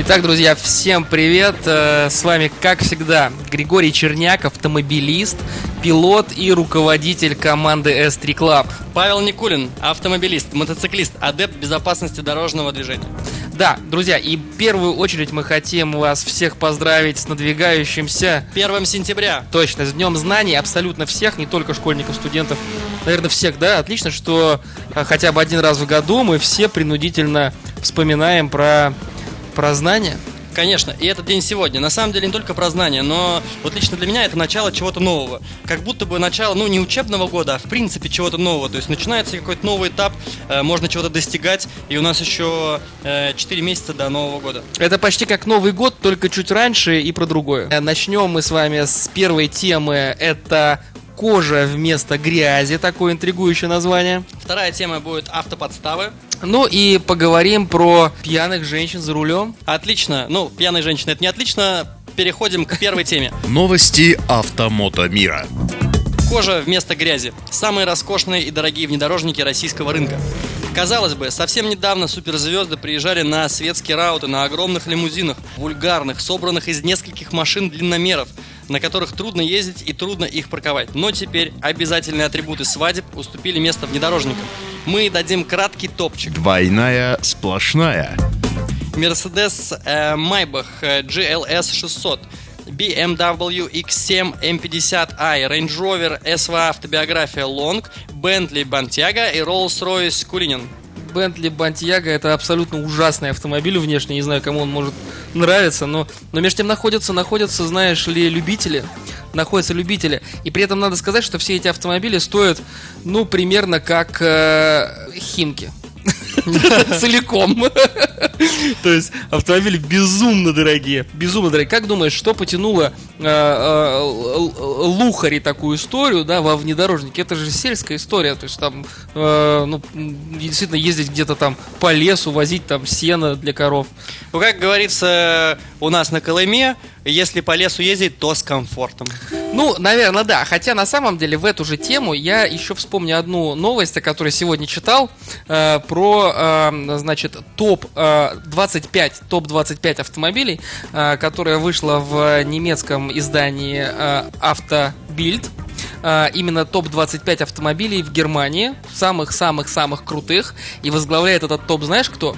Итак, друзья, всем привет! Э, С вами, как всегда, Григорий Черняк, автомобилист, пилот и руководитель команды S3 Club. Павел Никулин, автомобилист, мотоциклист, адепт безопасности дорожного движения. Да, друзья, и в первую очередь мы хотим вас всех поздравить с надвигающимся 1 сентября. Точно, с Днем Знаний абсолютно всех, не только школьников, студентов, наверное, всех, да, отлично, что а, хотя бы один раз в году мы все принудительно вспоминаем про, про знания. Конечно, и этот день сегодня. На самом деле не только про знания, но вот лично для меня это начало чего-то нового. Как будто бы начало, ну, не учебного года, а в принципе чего-то нового. То есть начинается какой-то новый этап, э, можно чего-то достигать, и у нас еще э, 4 месяца до Нового года. Это почти как Новый год, только чуть раньше и про другое. Э, Начнем мы с вами с первой темы. Это кожа вместо грязи, такое интригующее название. Вторая тема будет автоподставы. Ну и поговорим про пьяных женщин за рулем. Отлично. Ну, пьяные женщины это не отлично. Переходим к первой теме. Новости автомото мира. Кожа вместо грязи. Самые роскошные и дорогие внедорожники российского рынка. Казалось бы, совсем недавно суперзвезды приезжали на светские рауты на огромных лимузинах, вульгарных, собранных из нескольких машин длинномеров, на которых трудно ездить и трудно их парковать. Но теперь обязательные атрибуты свадеб уступили место внедорожникам. Мы дадим краткий топчик. Двойная сплошная. Mercedes э, Maybach GLS 600, BMW X7 M50i, Range Rover SVA автобиография Long, Bentley Bentayga и Rolls-Royce Cullinan. Бентли Бантьяга это абсолютно ужасный автомобиль внешне, не знаю, кому он может нравиться, но, но между тем находятся, находятся, знаешь ли, любители, находятся любители, и при этом надо сказать, что все эти автомобили стоят, ну, примерно как э, Химки. Целиком. То есть автомобили безумно дорогие. Безумно дорогие. Как думаешь, что потянуло э, э, Лухари такую историю, да, во внедорожнике? Это же сельская история. То есть там, э, ну, действительно ездить где-то там по лесу, возить там сено для коров. Ну, как говорится у нас на Колыме, если по лесу ездить, то с комфортом. Ну, наверное, да. Хотя на самом деле в эту же тему я еще вспомню одну новость, о которой сегодня читал, э, про, э, значит, топ э, 25, топ 25 автомобилей, э, которая вышла в немецком издании э, Автобильд. Э, именно топ-25 автомобилей в Германии, самых-самых-самых крутых. И возглавляет этот топ, знаешь кто?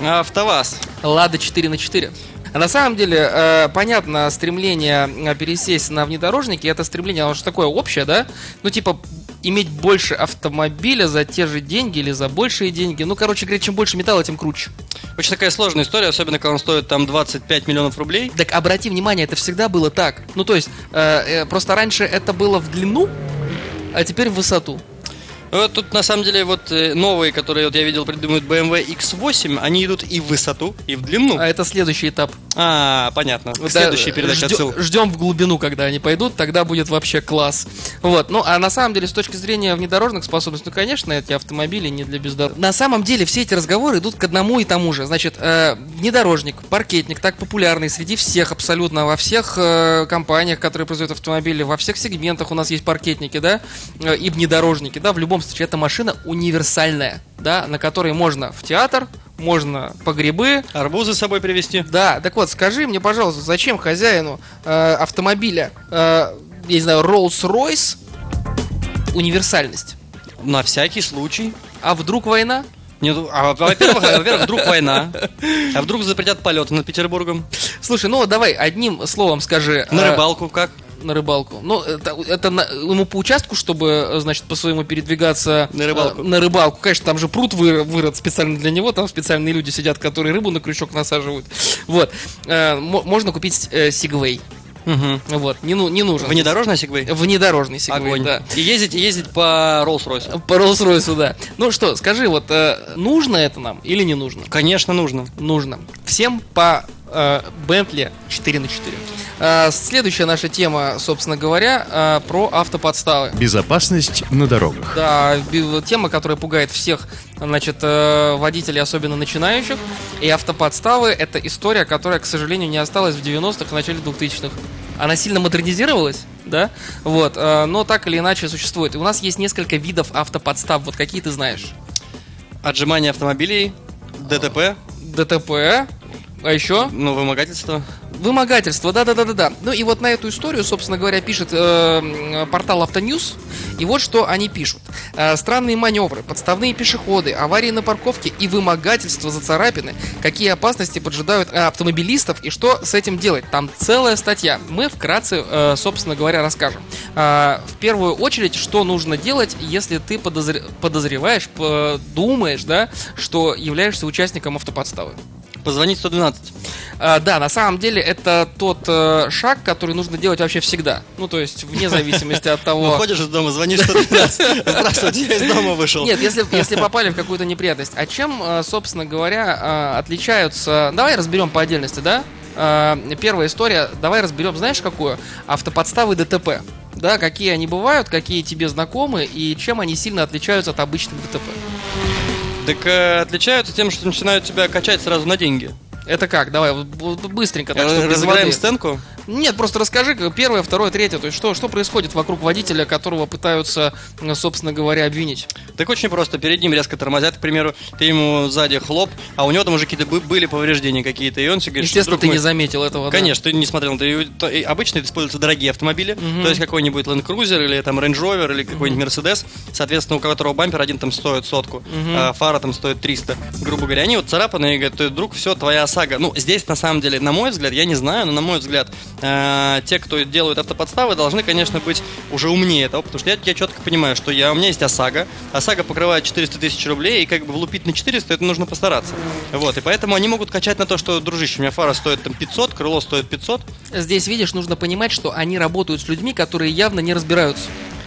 АвтоВАЗ. Лада 4 на 4. А на самом деле, понятно, стремление пересесть на внедорожники, это стремление, оно же такое общее, да? Ну, типа, иметь больше автомобиля за те же деньги или за большие деньги. Ну, короче говоря, чем больше металла, тем круче. Очень такая сложная история, особенно когда он стоит там 25 миллионов рублей. Так обрати внимание, это всегда было так. Ну, то есть, э, э, просто раньше это было в длину, а теперь в высоту. Вот тут на самом деле вот э, новые, которые вот я видел, придумывают BMW X8, они идут и в высоту, и в длину. А это следующий этап. А, понятно. Следующая передача ждем, отсыл. ждем в глубину, когда они пойдут, тогда будет вообще класс. Вот. Ну, а на самом деле, с точки зрения внедорожных способностей, ну, конечно, эти автомобили не для бездорожных. На самом деле, все эти разговоры идут к одному и тому же. Значит, э, внедорожник, паркетник, так популярный среди всех абсолютно, во всех э, компаниях, которые производят автомобили, во всех сегментах у нас есть паркетники, да, э, и внедорожники, да, в любом случае, эта машина универсальная, да, на которой можно в театр, можно по грибы, Арбузы с собой привезти. да, так вот, скажи мне, пожалуйста, зачем хозяину э, автомобиля, э, я не знаю, Rolls-Royce универсальность? На всякий случай. А вдруг война? Нет, а, во-первых, а, во-первых, вдруг война. А вдруг запретят полеты над Петербургом? Слушай, ну давай одним словом скажи. На э, рыбалку как? На рыбалку. Ну, это, это на- ему по участку, чтобы, э, значит, по своему передвигаться На рыбалку. э, на рыбалку. Конечно, там же пруд вы- вырод специально для него, там специальные люди сидят, которые рыбу на крючок насаживают. Вот. Э, мо- можно купить э, Сигвей. Угу. Вот. Не, ну, не нужен. Внедорожный сегвей? Внедорожный Огонь. да. И ездить, и ездить по Роллс-Ройсу. По Rolls-Royce, да. Ну что, скажи, вот э, нужно это нам или не нужно? Конечно, нужно. Нужно. Всем по э, Bentley 4 на 4. А, Следующая наша тема, собственно говоря, а, про автоподставы. Безопасность на дорогах. Да, тема, которая пугает всех, значит, э, водителей, особенно начинающих. И автоподставы — это история, которая, к сожалению, не осталась в 90-х, в начале 2000-х. Она сильно модернизировалась, да, вот, э, но так или иначе существует. И у нас есть несколько видов автоподстав, вот какие ты знаешь. Отжимание автомобилей, ДТП, ДТП, а еще ну, вымогательство. Вымогательство, да-да-да-да-да. Ну и вот на эту историю, собственно говоря, пишет э, портал Автоньюз. И вот что они пишут. Э, странные маневры, подставные пешеходы, аварии на парковке и вымогательство за царапины. Какие опасности поджидают э, автомобилистов и что с этим делать? Там целая статья. Мы вкратце, э, собственно говоря, расскажем. Э, в первую очередь, что нужно делать, если ты подозр- подозреваешь, думаешь, да, что являешься участником автоподставы. Позвонить 112. А, да, на самом деле это тот э, шаг, который нужно делать вообще всегда. Ну, то есть, вне зависимости от того... Выходишь из дома, звонишь 112. Здравствуйте, я из дома вышел. Нет, если, если попали в какую-то неприятность. А чем, э, собственно говоря, э, отличаются... Давай разберем по отдельности, да? Э, Первая история, давай разберем, знаешь, какую? Автоподставы ДТП. Да, какие они бывают, какие тебе знакомы и чем они сильно отличаются от обычных ДТП. Так э, отличаются тем, что начинают тебя качать сразу на деньги. Это как? Давай, быстренько, так, чтобы без Разыграем стенку. Нет, просто расскажи, первое, второе, третье. То есть что, что происходит вокруг водителя, которого пытаются, э, собственно говоря, обвинить? Так очень просто. Перед ним резко тормозят, к примеру, ты ему сзади хлоп, а у него там уже какие-то бы- были повреждения какие-то, и он тебе говорит, что, Естественно, ты мой, не заметил этого. да. Конечно, ты не смотрел. Ты, и обычно это используются дорогие автомобили, Мгм. то есть какой-нибудь Land Cruiser или там Range Rover или какой-нибудь Mercedes, соответственно, у которого бампер один там стоит сотку, Мгм. а фара там стоит 300, грубо говоря. Они вот царапаны и говорят, «Ты, друг, все, твоя ОСАГО. Ну, здесь на самом деле, на мой взгляд, я не знаю, но на мой взгляд, э, те, кто делают автоподставы, должны, конечно, быть уже умнее этого, потому что я, я четко понимаю, что я, у меня есть ОСАГО, ОСАГО покрывает 400 тысяч рублей, и как бы влупить на 400, это нужно постараться. Вот, и поэтому они могут качать на то, что, дружище, у меня фара стоит там 500, крыло стоит 500, Здесь, видишь, нужно понимать, что они работают с людьми, которые явно не разбираются.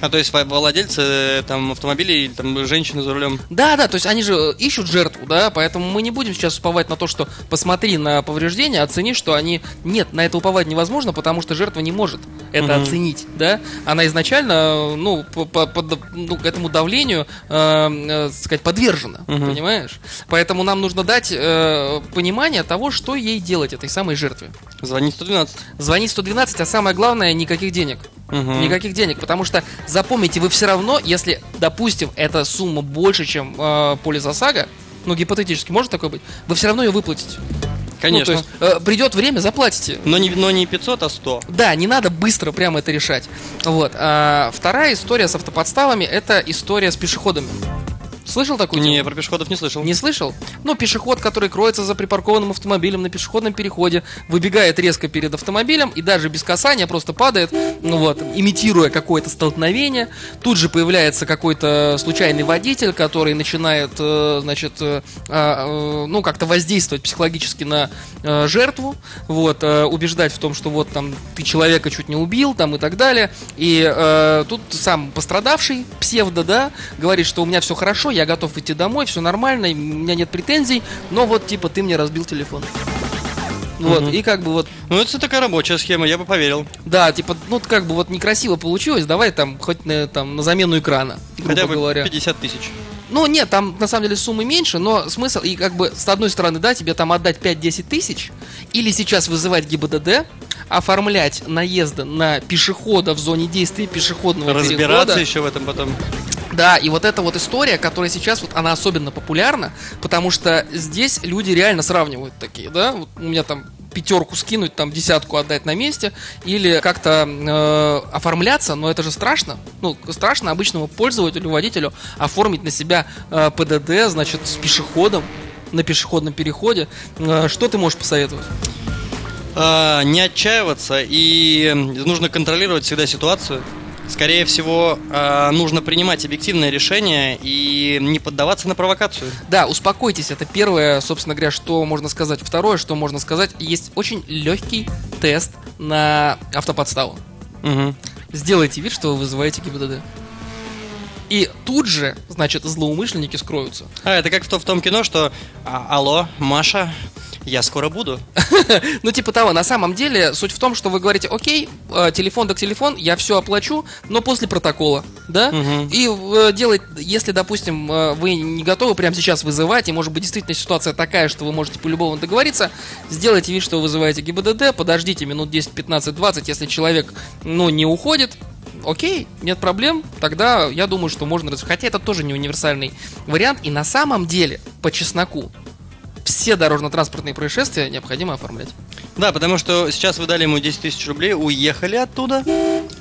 А то есть владельцы э, там автомобилей или там женщины за рулем. Да, да, то есть они же э, ищут жертву, да, поэтому мы не будем сейчас уповать на то, что посмотри на повреждения, оцени, что они... Нет, на это уповать невозможно, потому что жертва не может это Мгм. оценить, да. Она изначально, э, ну, по, по- под- ну, к этому давлению, э, э, сказать, подвержена, Мгм. понимаешь? Поэтому нам нужно дать э, понимание того, что ей делать, этой самой жертве. Звонить 112. Звонить 112, а самое главное, никаких денег. Мгм. Никаких денег, потому что запомните, вы все равно, если, допустим, эта сумма больше, чем э, полис ОСАГО, ну, гипотетически может такое быть, вы все равно ее выплатите. Конечно. Ну, то есть, э, придет время, заплатите. но, не, но не 500, а 100. Да, не надо быстро прямо это решать. Вот. А вторая история с автоподставами это история с пешеходами. Слышал такую Не, про пешеходов не слышал. Не слышал? Ну, пешеход, который кроется за припаркованным автомобилем на пешеходном переходе, выбегает резко перед автомобилем и даже без касания просто падает, ну вот, имитируя какое-то столкновение. Тут же появляется какой-то случайный водитель, который начинает, э, значит, э, а, э, ну, как-то воздействовать психологически на жертву, вот, убеждать в том, что вот там ты человека чуть не убил, там и так далее. И тут сам пострадавший, псевдо, да, говорит, что у меня все хорошо, я готов идти домой, все нормально, у меня нет претензий, но вот типа ты мне разбил телефон. Вот, Мгм. и как бы вот, Ну, это такая рабочая схема, я бы поверил. да, типа, ну как бы вот некрасиво получилось, давай там хоть на, там, на замену экрана, грубо Хотя бы говоря. 50 тысяч. Ну, нет, там на самом деле суммы меньше, но смысл, и как бы с одной стороны, да, тебе там отдать 5-10 тысяч, или сейчас вызывать ГИБДД, оформлять наезды на пешехода в зоне действия пешеходного Разбираться перехода. еще в этом потом. Да, и вот эта вот история, которая сейчас вот она особенно популярна, потому что здесь люди реально сравнивают такие, да, вот у меня там пятерку скинуть, там десятку отдать на месте, или как-то э, оформляться, но это же страшно. Ну, страшно обычному пользователю, водителю оформить на себя э, ПДД, значит, с пешеходом на пешеходном переходе. Э, что ты можешь посоветовать? А, не отчаиваться и нужно контролировать всегда ситуацию. Скорее всего, а, нужно принимать объективное решение и не поддаваться на провокацию. Да, успокойтесь, это первое, собственно говоря, что можно сказать. Второе, что можно сказать, есть очень легкий тест на автоподставу. Мгм. Сделайте вид, что вы вызываете ГИБДД. И тут же, значит, злоумышленники скроются. А, это как в, в том кино, что а, алло, Маша, Я скоро буду. Ну, типа того, на самом деле, суть в том, что вы говорите, окей, э, телефон так телефон, я все оплачу, но после протокола, да? Мгм. И э, делать, если, допустим, э, вы не готовы прямо сейчас вызывать, и может быть действительно ситуация такая, что вы можете по-любому договориться, сделайте вид, что вы вызываете ГИБДД, подождите минут 10, 15, 20, если человек, ну, не уходит, окей, нет проблем, тогда я думаю, что можно... Хотя это тоже не универсальный вариант, и на самом деле, по чесноку, все дорожно-транспортные происшествия необходимо оформлять. Да, потому что сейчас вы дали ему 10 тысяч рублей, уехали оттуда,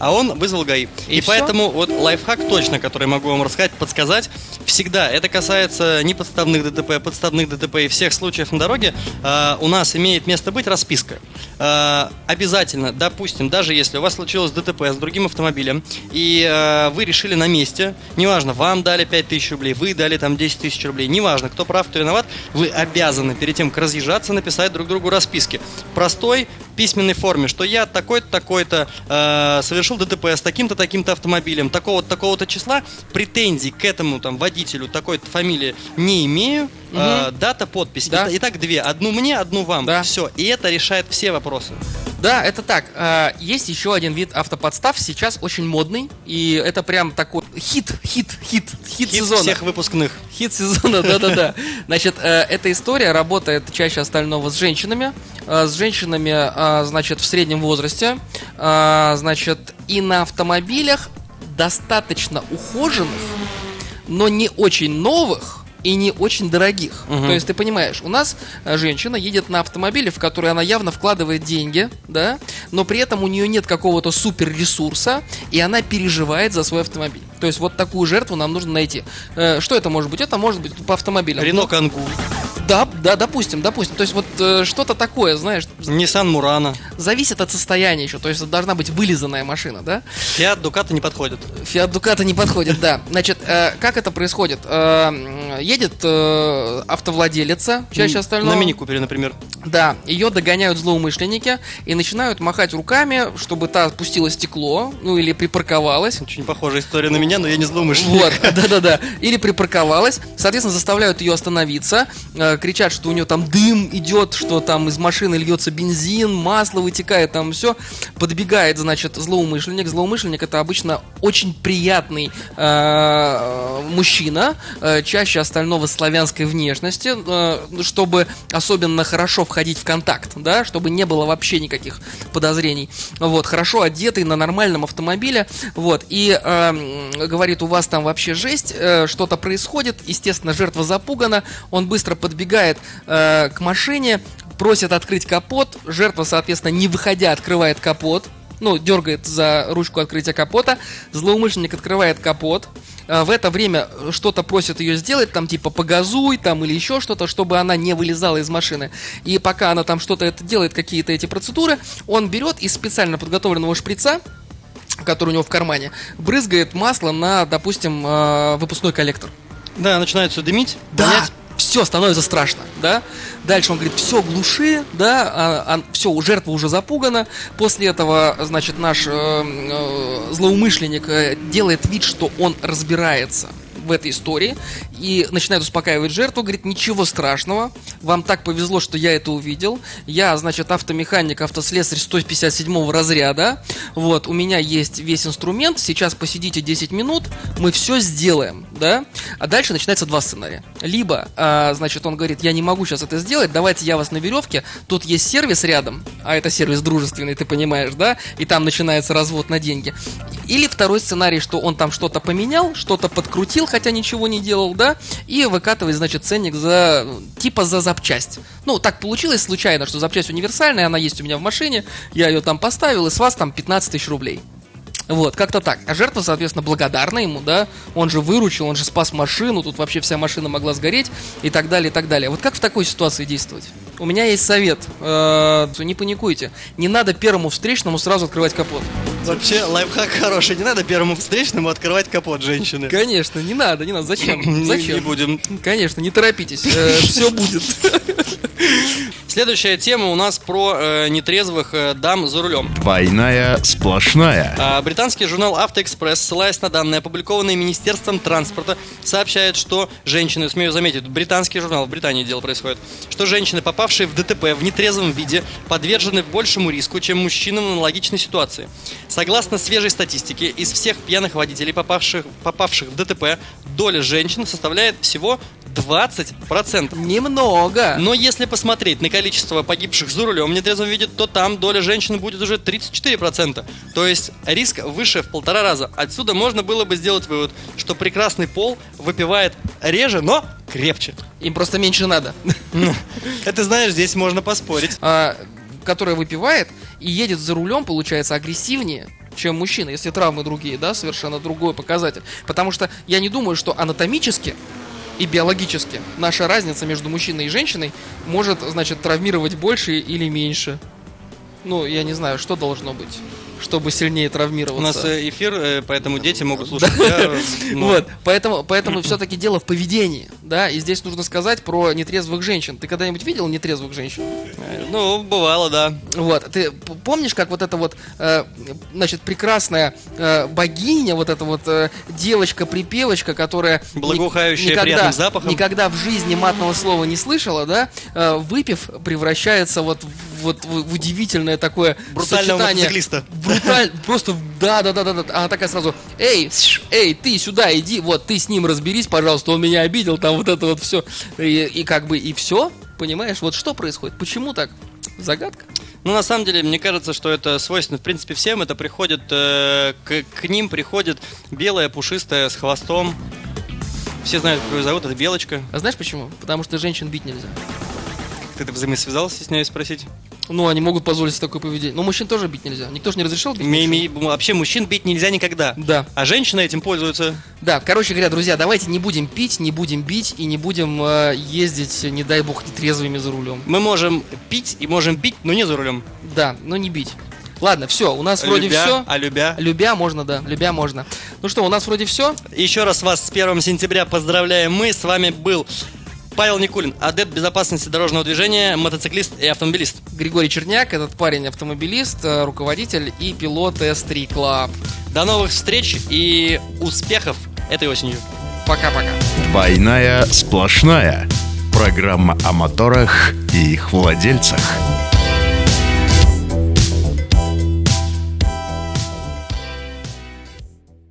а он вызвал ГАИ. И И, поэтому вот лайфхак точно, который могу вам рассказать, подсказать, всегда, это касается не подставных ДТП, а подставных ДТП и всех случаев на дороге, а, у нас имеет место быть расписка. А, обязательно, допустим, даже если у вас случилось ДТП с другим автомобилем, и а, вы решили на месте, неважно, вам дали 5 тысяч рублей, вы дали там 10 тысяч рублей, неважно, кто прав, кто виноват, вы обязаны перед тем, как разъезжаться, написать друг другу расписки. Простой письменной форме, что я такой-то, такой-то э, совершил ДТП с таким-то, таким-то автомобилем, такого-то, такого-то числа, претензий к этому там водителю такой-то фамилии не имею, э, дата, подпись. Да. Итак, две. Одну мне, одну вам. Да. Все. И это решает все вопросы. Да, это так. А, Есть еще один вид автоподстав, сейчас очень модный, и это прям такой хит, хит, хит, хит, Хит сезона. всех выпускных. Хит сезона, да-да-да. Значит, э, эта история работает чаще остального с женщинами. Э, С женщинами, э, значит, в среднем возрасте. Значит, и на автомобилях достаточно ухоженных, но не очень новых и не очень дорогих. Мгм. То есть ты понимаешь, у нас э, женщина едет на автомобиле, в который она явно вкладывает деньги, да, но при этом у нее нет какого-то супер ресурса, и она переживает за свой автомобиль. То есть вот такую жертву нам нужно найти. Э, Что это может быть? Это может быть по автомобилям. Рено Кангу, Да, да, допустим, допустим. То есть вот э, что-то такое, знаешь, Nissan Мурана, зависит от состояния еще. То есть это должна быть вылизанная машина, да? Fiat Ducato не подходит. Фиат Дуката не подходит, да. Значит, э, как это происходит? Э, едет э, автовладелица, чаще остального. На мини-купере, например. Да, ее догоняют злоумышленники и начинают махать руками, чтобы та опустила стекло, ну или припарковалась. Очень похожая история на меня, но я не злоумышленник. Вот, да-да-да. Или припарковалась. Соответственно, заставляют ее остановиться. э, кричат, что у нее там дым идет, что там из машины льется бензин, масло вытекает, там все. Подбегает, значит, злоумышленник. Злоумышленник это обычно очень приятный э, мужчина, э, чаще остального славянской внешности, э, чтобы особенно хорошо входить в контакт, да, чтобы не было вообще никаких подозрений. Вот, хорошо одетый на нормальном автомобиле, вот, и э, говорит, у вас там вообще жесть, э, что-то происходит, естественно, жертва запугана, он быстро подбегает э, к машине, просит открыть капот, жертва, соответственно, не выходя, открывает капот, ну, дергает за ручку открытия капота, злоумышленник открывает капот, а, в это время что-то просит ее сделать, там типа погазуй, там или еще что-то, чтобы она не вылезала из машины. И пока она там что-то это делает, какие-то эти процедуры, он берет из специально подготовленного шприца, который у него в кармане, брызгает масло на, допустим, э, выпускной коллектор. Да, начинает все дымить. Да, вонять. Все становится страшно, да. Дальше он говорит, все, глуши, да, все, жертва уже запугана. После этого, значит, наш э, э, злоумышленник э, делает вид, что он разбирается в этой истории и начинает успокаивать жертву, говорит, ничего страшного, вам так повезло, что я это увидел, я, значит, автомеханик, автослесарь 157 разряда, вот, у меня есть весь инструмент, сейчас посидите 10 минут, мы все сделаем, да, а дальше начинается два сценария. Либо, а, значит, он говорит, я не могу сейчас это сделать, давайте я вас на веревке, тут есть сервис рядом, а это сервис дружественный, ты понимаешь, да, и там начинается развод на деньги. Или второй сценарий, что он там что-то поменял, что-то подкрутил, хотя ничего не делал, да, и выкатывает, значит, ценник за, типа за запчасть. Ну, так получилось случайно, что запчасть универсальная, она есть у меня в машине, я ее там поставил, и с вас там 15 тысяч рублей. Вот, как-то так. А жертва, соответственно, благодарна ему, да, он же выручил, он же спас машину, тут вообще вся машина могла сгореть и так далее, и так далее. Вот как в такой ситуации действовать? У меня есть совет. Э, Не паникуйте. Не надо первому встречному сразу открывать капот. Вообще, лайфхак хороший. Не надо первому встречному открывать капот женщины. Конечно, не надо, не надо. Зачем? Зачем? не будем. Конечно, не торопитесь. Все будет. Следующая тема у нас про э, нетрезвых э, дам за рулем. Двойная сплошная. А, Британский журнал «Автоэкспресс», ссылаясь на данные, опубликованные Министерством транспорта, сообщает, что женщины, смею заметить, британский журнал, в Британии дело происходит, что женщины, попавшие в ДТП в нетрезвом виде, подвержены большему риску, чем мужчинам в аналогичной ситуации. Согласно свежей статистике, из всех пьяных водителей, попавших, попавших в ДТП, доля женщин составляет всего 20%. Немного. Но если посмотреть на количество погибших за рулем в нетрезвом виде, то там доля женщин будет уже 34%. То есть риск выше в полтора раза. Отсюда можно было бы сделать вывод, что прекрасный пол выпивает реже, но крепче. Им просто меньше надо. Это знаешь, здесь можно поспорить. А, Которая выпивает и едет за рулем, получается, агрессивнее, чем мужчина, если травмы другие, да, совершенно другой показатель. Потому что я не думаю, что анатомически и биологически наша разница между мужчиной и женщиной может, значит, травмировать больше или меньше. Ну, я не знаю, что должно быть, чтобы сильнее У травмироваться. нас э, эфир, э, поэтому дети могут слушать. Я, ну, Вот, поэтому, поэтому все-таки дело в поведении, да, и здесь нужно сказать про нетрезвых женщин. Ты когда-нибудь видел нетрезвых женщин? э, Ну, бывало, да. Вот, ты помнишь, как вот эта вот, э, значит, прекрасная э, богиня, вот эта вот э, девочка-припевочка, которая Благоухающая никогда, приятным запахом. никогда в жизни матного слова не слышала, да, э, выпив, превращается вот, в- вот в, в удивительное такое Брутального сочетание. мотоциклиста. Бруталь, просто, да, да, да, да, да. Она такая сразу, эй, эй, ты сюда иди, вот ты с ним разберись, пожалуйста, он меня обидел, там вот это вот все. И, и как бы и все, понимаешь, вот что происходит, почему так? Загадка. Ну, на самом деле, мне кажется, что это свойственно, в принципе, всем. Это приходит, э, к, к ним приходит белая, пушистая, с хвостом. Все знают, как ее зовут, это Белочка. А знаешь почему? Потому что женщин бить нельзя. Ты это взаимосвязался, стесняюсь спросить? Ну, они могут позволить себе такое поведение. Но мужчин тоже бить нельзя. Никто же не разрешил бить Ми- мужчин. ми- вообще мужчин бить нельзя никогда. Да. А женщины этим пользуются. Да, короче говоря, друзья, давайте не будем пить, не будем бить и не будем э, ездить, не дай бог, нетрезвыми за рулем. Мы можем пить и можем бить, но не за рулем. Да, но не бить. Ладно, все, у нас вроде любя, все. а любя. Любя можно, да, любя можно. Ну что, у нас вроде все. Еще раз вас с 1 сентября поздравляем. Мы с вами был Павел Никулин, адепт безопасности дорожного движения, мотоциклист и автомобилист. Григорий Черняк, этот парень автомобилист, э, руководитель и пилот S3 Club. До новых встреч и успехов этой осенью. Пока-пока. Двойная сплошная. Программа о моторах и их владельцах.